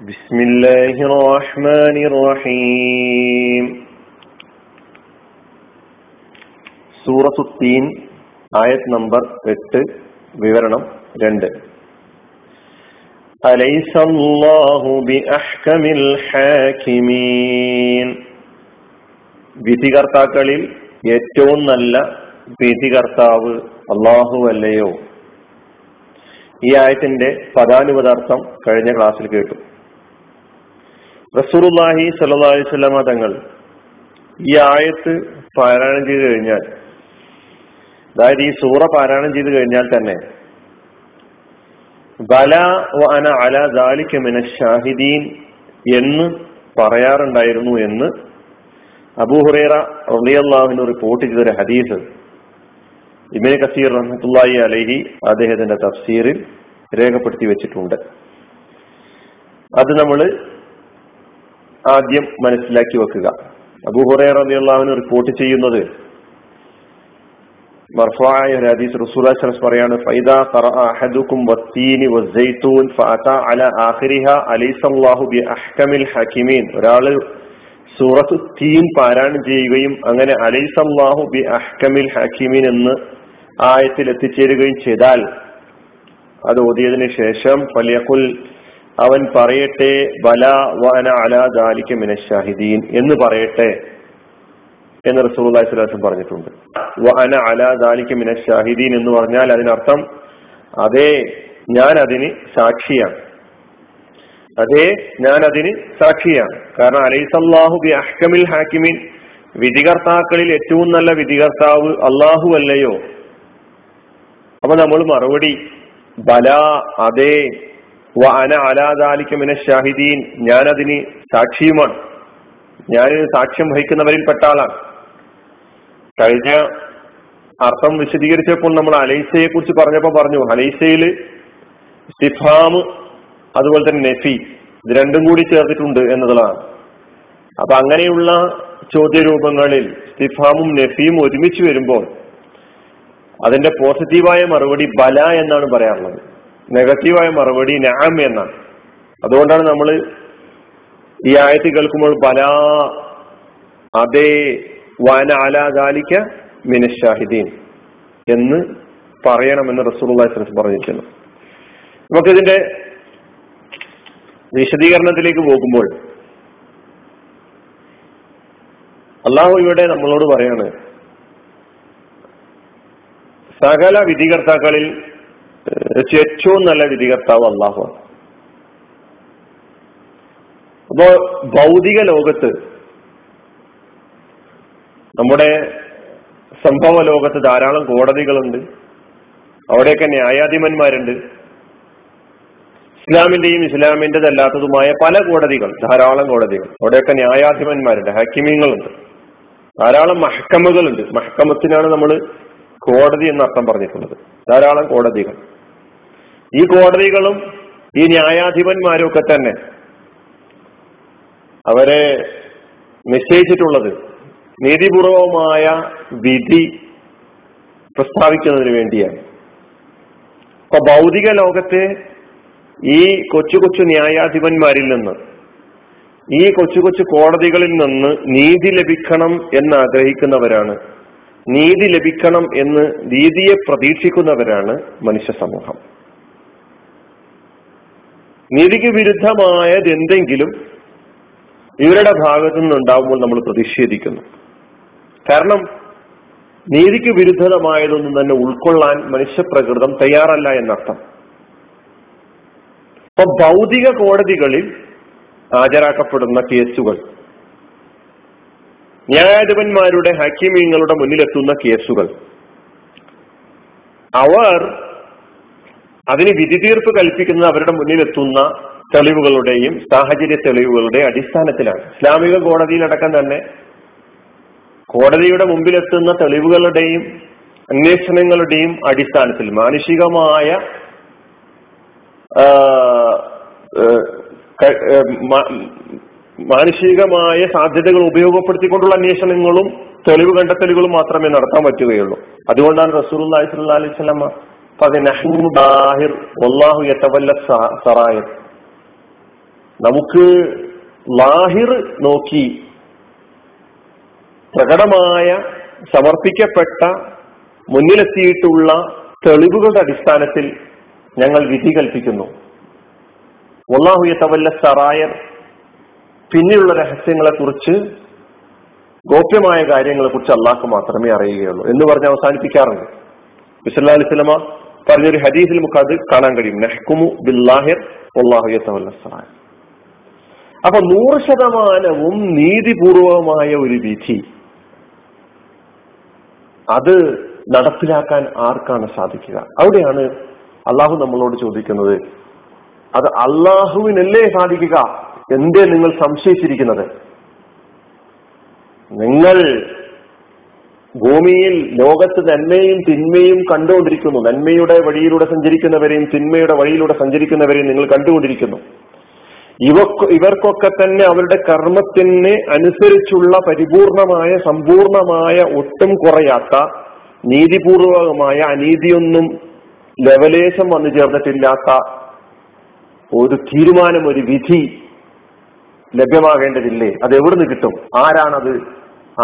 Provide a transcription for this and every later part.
بسم الله الرحمن الرحيم സൂറത്തു തീൻ ആയത് നമ്പർ എട്ട് വിവരണം രണ്ട് أليس الله بأحكم الحاكمين വിധികർത്താക്കളിൽ ഏറ്റവും നല്ല വിധികർത്താവ് അള്ളാഹു അല്ലയോ ഈ ആയത്തിന്റെ പദാനുപദാർത്ഥം കഴിഞ്ഞ ക്ലാസ്സിൽ കേട്ടു റസൂറുല്ലാഹി സല്ലാ സ്വലാമ തങ്ങൾ ഈ ആയത്ത് പാരായണം ചെയ്ത് കഴിഞ്ഞാൽ അതായത് ഈ സൂറ പാരായണം ചെയ്ത് കഴിഞ്ഞാൽ തന്നെ ബല വന അല ദാലിക്ക മിന ഷാഹിദീൻ എന്ന് പറയാറുണ്ടായിരുന്നു എന്ന് അബൂഹുറേറ റളിയല്ലാഹുവിന് റിപ്പോർട്ട് ചെയ്തൊരു ഹദീസ്. ഇബിന് കസീർ റഹ്മത്തുല്ലായി അലഹി അദ്ദേഹത്തിന്റെ തഫ്സീറിൽ രേഖപ്പെടുത്തി വെച്ചിട്ടുണ്ട്. അത് നമ്മൾ ആദ്യം മനസ്സിലാക്കി വെക്കുക. അബൂഹുറൈ റബിയുള്ളവന് റിപ്പോർട്ട് ചെയ്യുന്നത് ഒരാൾ സൂറത്ത് തീൻ പാരായണം ചെയ്യുകയും അങ്ങനെ അലൈസല്ലാഹു ബി അഹ്കമിൽ ഹക്കീമീൻ എന്ന് ആയത്തിൽ എത്തിച്ചേരുകയും ചെയ്താൽ അത് ഓതിയതിനു ശേഷം ഫലിയഖുൽ അവൻ പറയട്ടെ ബല വന അല ദാലിക മിന ഷാഹിദീൻ എന്ന് പറയട്ടെ എന്ന് റസൂലുള്ളാഹി സ്വലാസം പറഞ്ഞിട്ടുണ്ട്. വന മിന ഷാഹിദീൻ എന്ന് പറഞ്ഞാൽ അതിനർത്ഥം അതെ ഞാൻ അതിന് സാക്ഷിയാണ്. അതെ ഞാൻ അതിന് സാക്ഷിയാണ്. കാരണം അലൈസല്ലാഹു ബി അഹ്കമിൽ ഹാക്കിമിൻ വിധികർത്താക്കളിൽ ഏറ്റവും നല്ല വിധികർത്താവ് അള്ളാഹു അല്ലയോ? അപ്പൊ നമ്മൾ മറുപടി ബല അതേ വ അന അലാദാലിക്കമിന ഷാഹിദീൻ. ഞാൻ അതിന് സാക്ഷിയുമാണ്. ഞാൻ സാക്ഷ്യം വഹിക്കുന്നവരിൽ പെട്ട ആളാണ്. കഴിഞ്ഞ അർത്ഥം വിശദീകരിച്ചപ്പോൾ നമ്മൾ അലൈസയെ കുറിച്ച് പറഞ്ഞപ്പോ പറഞ്ഞു അലൈസയിൽ സിഫാം അതുപോലെ തന്നെ നെഫി ഇത് രണ്ടും കൂടി ചേർത്തിട്ടുണ്ട് എന്നതാണ്. അപ്പൊ അങ്ങനെയുള്ള ചോദ്യരൂപങ്ങളിൽ സിഫാമും നെഫിയും ഒരുമിച്ച് വരുമ്പോൾ അതിന്റെ പോസിറ്റീവായ മറുപടി ബല എന്നാണ് പറയാറുള്ളത്. നെഗറ്റീവായ മറുപടി നാം എന്നാണ്. അതുകൊണ്ടാണ് നമ്മൾ ഈ ആയത്ത് കേൾക്കുമ്പോൾ പല അതേ വന അലാദാലിക്ക മിനഷാഹിദീൻ എന്ന് പറയണമെന്ന് റസൂർസ് പറഞ്ഞിരിക്കുന്നു. നമുക്കിതിന്റെ വിശദീകരണത്തിലേക്ക് പോകുമ്പോൾ അള്ളാഹു ഇവിടെ നമ്മളോട് പറയാണ് സകല വിധികർത്താക്കളിൽ ഏറ്റവും നല്ല വിധികർത്താവ് അള്ളാഹു അപ്പോ ഭൗതിക ലോകത്ത് നമ്മുടെ സംഭവ ലോകത്ത് ധാരാളം കോടതികളുണ്ട്. അവിടെയൊക്കെ ന്യായാധിപന്മാരുണ്ട്. ഇസ്ലാമിന്റെയും ഇസ്ലാമിന്റെതല്ലാത്തതുമായ പല കോടതികൾ ധാരാളം കോടതികൾ. അവിടെയൊക്കെ ന്യായാധിപന്മാരുണ്ട് ഹക്കിമിങ്ങളുണ്ട്. ധാരാളം മഹക്കമുകളുണ്ട് മഹക്കമത്തിനാണ് നമ്മൾ കോടതി എന്ന അർത്ഥം പറഞ്ഞിട്ടുള്ളത്. ധാരാളം കോടതികൾ. ഈ കോടതികളും ഈ ന്യായാധിപന്മാരും ഒക്കെ തന്നെ അവരെ നിശ്ചയിച്ചിട്ടുള്ളത് നീതിപൂർവമായ വിധി പ്രസ്താവിക്കുന്നതിന് വേണ്ടിയാണ്. അപ്പൊ ഭൗതിക ലോകത്തെ ഈ കൊച്ചു കൊച്ചു ന്യായാധിപന്മാരിൽ നിന്ന് ഈ കൊച്ചു കൊച്ചു കോടതികളിൽ നിന്ന് നീതി ലഭിക്കണം എന്ന് ആഗ്രഹിക്കുന്നവരാണ് നീതി ലഭിക്കണം എന്ന് നീതിയെ പ്രതീക്ഷിക്കുന്നവരാണ് മനുഷ്യ സമൂഹം. നീതിക്ക് വിരുദ്ധമായത് എന്തെങ്കിലും ഇവരുടെ ഭാഗത്തു നിന്നുണ്ടാവുമ്പോൾ നമ്മൾ പ്രതിഷേധിക്കുന്നു. കാരണം നീതിക്ക് വിരുദ്ധമായതൊന്നും തന്നെ ഉൾക്കൊള്ളാൻ മനുഷ്യപ്രകൃതം തയ്യാറല്ല എന്നർത്ഥം. ഇപ്പൊ ഭൗതിക കോടതികളിൽ ഹാജരാക്കപ്പെടുന്ന കേസുകൾ. ന്യായാധിപന്മാരുടെ ഹക്കിമീങ്ങളുടെ മുന്നിലെത്തുന്ന കേസുകൾ. അവർ അതിന് വിധി തീർപ്പ് കൽപ്പിക്കുന്നത് അവരുടെ മുന്നിലെത്തുന്ന തെളിവുകളുടെയും സാഹചര്യ തെളിവുകളുടെ അടിസ്ഥാനത്തിലാണ്. ഇസ്ലാമിക കോടതിയിലടക്കം തന്നെ കോടതിയുടെ മുമ്പിലെത്തുന്ന തെളിവുകളുടെയും അന്വേഷണങ്ങളുടെയും അടിസ്ഥാനത്തിൽ മാനുഷികമായ മാനുഷികമായ സാധ്യതകൾ ഉപയോഗപ്പെടുത്തിക്കൊണ്ടുള്ള അന്വേഷണങ്ങളും തെളിവ് കണ്ടെത്തലുകളും മാത്രമേ നടത്താൻ പറ്റുകയുള്ളൂ. അതുകൊണ്ടാണ് റസൂൽ അലൈഹി സ്വലമ നമുക്ക് ലാഹിർ നോക്കി പ്രകടമായ സമർപ്പിക്കപ്പെട്ട മുന്നിലെത്തിയിട്ടുള്ള തെളിവുകളുടെ അടിസ്ഥാനത്തിൽ ഞങ്ങൾ വിധി കൽപ്പിക്കുന്നു. ഒന്നാഹുയ തവല്ല സറായർ പിന്നെയുള്ള രഹസ്യങ്ങളെ കുറിച്ച് ഗോപ്യമായ കാര്യങ്ങളെ കുറിച്ച് അള്ളാഹ് മാത്രമേ അറിയുകയുള്ളൂ എന്ന് പറഞ്ഞ് അവസാനിപ്പിക്കാറുണ്ട്. വിസല്ലാ അലിസ്ലമ പറഞ്ഞൊരു ഹദീസിൽ നമുക്ക് അത് കാണാൻ കഴിയും. നെഹ്കുമു ബില്ലാഹിർ അപ്പൊ നൂറ് ശതമാനവും നീതിപൂർവമായ ഒരു വിധി അത് നടപ്പിലാക്കാൻ ആർക്കാണ് സാധിക്കുക? അവിടെയാണ് അള്ളാഹു നമ്മളോട് ചോദിക്കുന്നത് അത് അള്ളാഹുവിനല്ലേ സാധിക്കുക? എന്തേ നിങ്ങൾ സംശയിച്ചിരിക്കുന്നത്? നിങ്ങൾ ഭൂമിയിൽ ലോകത്ത് നന്മയും തിന്മയും കണ്ടുകൊണ്ടിരിക്കുന്നു. നന്മയുടെ വഴിയിലൂടെ സഞ്ചരിക്കുന്നവരെയും തിന്മയുടെ വഴിയിലൂടെ സഞ്ചരിക്കുന്നവരെയും നിങ്ങൾ കണ്ടുകൊണ്ടിരിക്കുന്നു. ഇവക്ക് ഇവർക്കൊക്കെ തന്നെ അവരുടെ കർമ്മത്തിന് അനുസരിച്ചുള്ള പരിപൂർണമായ സമ്പൂർണമായ ഒട്ടും കുറയാത്ത നീതിപൂർവകമായ അനീതിയൊന്നും ലവലേശം വന്നു ചേർന്നിട്ടില്ലാത്ത ഒരു തീരുമാനം ഒരു വിധി ലഭ്യമാകേണ്ടതില്ലേ? അത് എവിടുന്ന് കിട്ടും? ആരാണത്?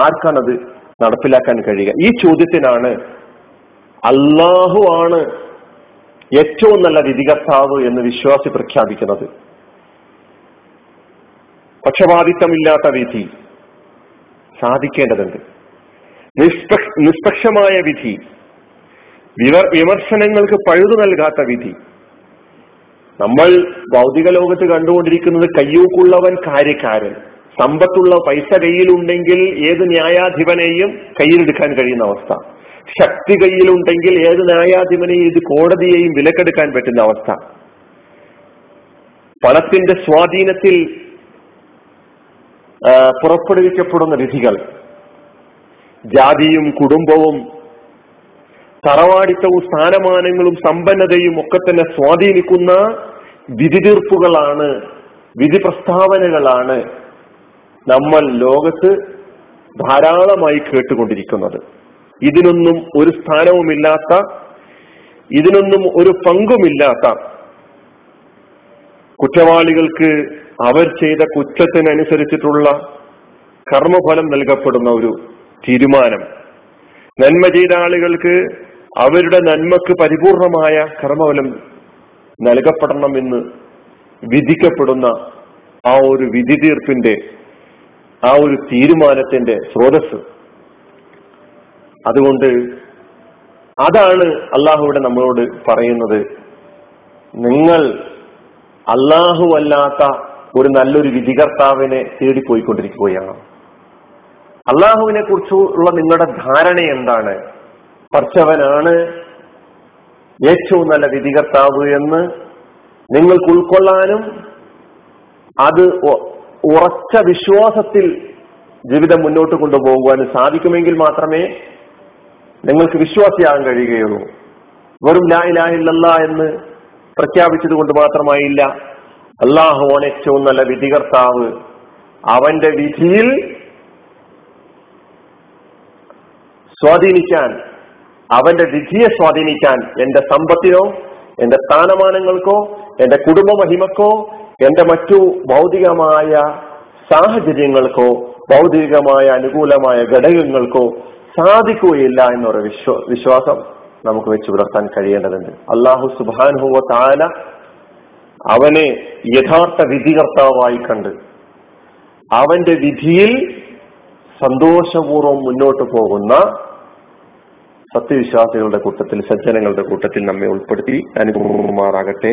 ആർക്കാണത്? നടപ്പിലാക്കാൻ കഴിയുക. ഈ ചോദ്യത്തിനാണ് അള്ളാഹു ആണ് ഏറ്റവും നല്ല വിധികർത്താവ് എന്ന് വിശ്വാസി പ്രഖ്യാപിക്കുന്നത്. പക്ഷപാതിത്വമില്ലാത്ത വിധി സാധിക്കേണ്ടതുണ്ട്. നിഷ്പക്ഷമായ വിധി വിമർശനങ്ങൾക്ക് പഴുതു നൽകാത്ത വിധി. നമ്മൾ ഭൗതിക ലോകത്ത് കണ്ടുകൊണ്ടിരിക്കുന്നത് കയ്യൂക്കുള്ളവൻ കാര്യക്കാരൻ. സമ്പത്തുള്ള പൈസ കയ്യിലുണ്ടെങ്കിൽ ഏത് ന്യായാധിപനെയും കയ്യിലെടുക്കാൻ കഴിയുന്ന അവസ്ഥ. ശക്തി കയ്യിലുണ്ടെങ്കിൽ ഏത് ന്യായാധിപനെയും ഇത് കോടതിയെയും വിലക്കെടുക്കാൻ പറ്റുന്ന അവസ്ഥ. പണത്തിന്റെ സ്വാധീനത്തിൽ പുറപ്പെടുവിക്കപ്പെടുന്ന വിധികൾ. ജാതിയും കുടുംബവും തറവാടിത്തവും സ്ഥാനമാനങ്ങളും സമ്പന്നതയും ഒക്കെ തന്നെ സ്വാധീനിക്കുന്ന വിധി തീർപ്പുകളാണ് വിധി പ്രസ്താവനകളാണ് നമ്മൾ ലോകത്ത് ധാരാളമായി കേട്ടുകൊണ്ടിരിക്കുന്നത്. ഇതിനൊന്നും ഒരു സ്ഥാനവുമില്ലാത്ത ഇതിനൊന്നും ഒരു പങ്കുമില്ലാത്ത കുറ്റവാളികൾക്ക് അവർ ചെയ്ത കുറ്റത്തിനനുസരിച്ചിട്ടുള്ള കർമ്മഫലം നൽകപ്പെടുന്ന ഒരു തീരുമാനം. നന്മ ചെയ്ത ആളുകൾക്ക് അവരുടെ നന്മക്ക് പരിപൂർണമായ കർമ്മഫലം നൽകപ്പെടണമെന്ന് വിധിക്കപ്പെടുന്ന ആ ഒരു വിധി തീർപ്പിന്റെ ആ ഒരു തീരുമാനത്തിന്റെ സ്രോതസ് അതുകൊണ്ട് അതാണ് അള്ളാഹുവിടെ നമ്മളോട് പറയുന്നത്. നിങ്ങൾ അള്ളാഹു അല്ലാത്ത ഒരു നല്ലൊരു വിധികർത്താവിനെ തേടിപ്പോയിക്കൊണ്ടിരിക്കുകയാണ്. അള്ളാഹുവിനെ കുറിച്ചുള്ള നിങ്ങളുടെ ധാരണ എന്താണ്? പഠിച്ചവനാണ് ഏറ്റവും നല്ല വിധികർത്താവ് എന്ന് നിങ്ങൾക്ക് ഉൾക്കൊള്ളാനും അത് ഉറച്ച വിശ്വാസത്തിൽ ജീവിതം മുന്നോട്ട് കൊണ്ടുപോകുവാൻ സാധിക്കുമെങ്കിൽ മാത്രമേ നിങ്ങൾക്ക് വിശ്വാസിയാകാൻ കഴിയുകയുള്ളൂ. വെറും ലാ ഇലാഹില്ല എന്ന് പ്രഖ്യാപിച്ചത് കൊണ്ട് മാത്രമായില്ല അള്ളാഹുവാണ് ഏറ്റവും നല്ല വിധികർത്താവ്. അവന്റെ വിധിയിൽ സ്വാധീനിക്കാൻ അവന്റെ വിധിയെ സ്വാധീനിക്കാൻ എന്റെ സമ്പത്തിനോ എന്റെ സ്ഥാനമാനങ്ങൾക്കോ എന്റെ കുടുംബ മഹിമക്കോ എന്റെ മറ്റു ഭൗതികമായ സാഹചര്യങ്ങൾക്കോ ഭൗതികമായ അനുകൂലമായ ഘടകങ്ങൾക്കോ സാധിക്കുകയില്ല എന്നൊരു വിശ്വ വിശ്വാസം നമുക്ക് വെച്ച് പുലർത്താൻ കഴിയേണ്ടതുണ്ട്. അള്ളാഹു സുബാനുഹുവ താല അവനെ യഥാർത്ഥ വിധികർത്താവായി കണ്ട് അവന്റെ വിധിയിൽ സന്തോഷപൂർവം മുന്നോട്ട് പോകുന്ന സത്യവിശ്വാസികളുടെ കൂട്ടത്തിൽ സജ്ജനങ്ങളുടെ കൂട്ടത്തിൽ നമ്മെ ഉൾപ്പെടുത്തി അനുഭവമാറാകട്ടെ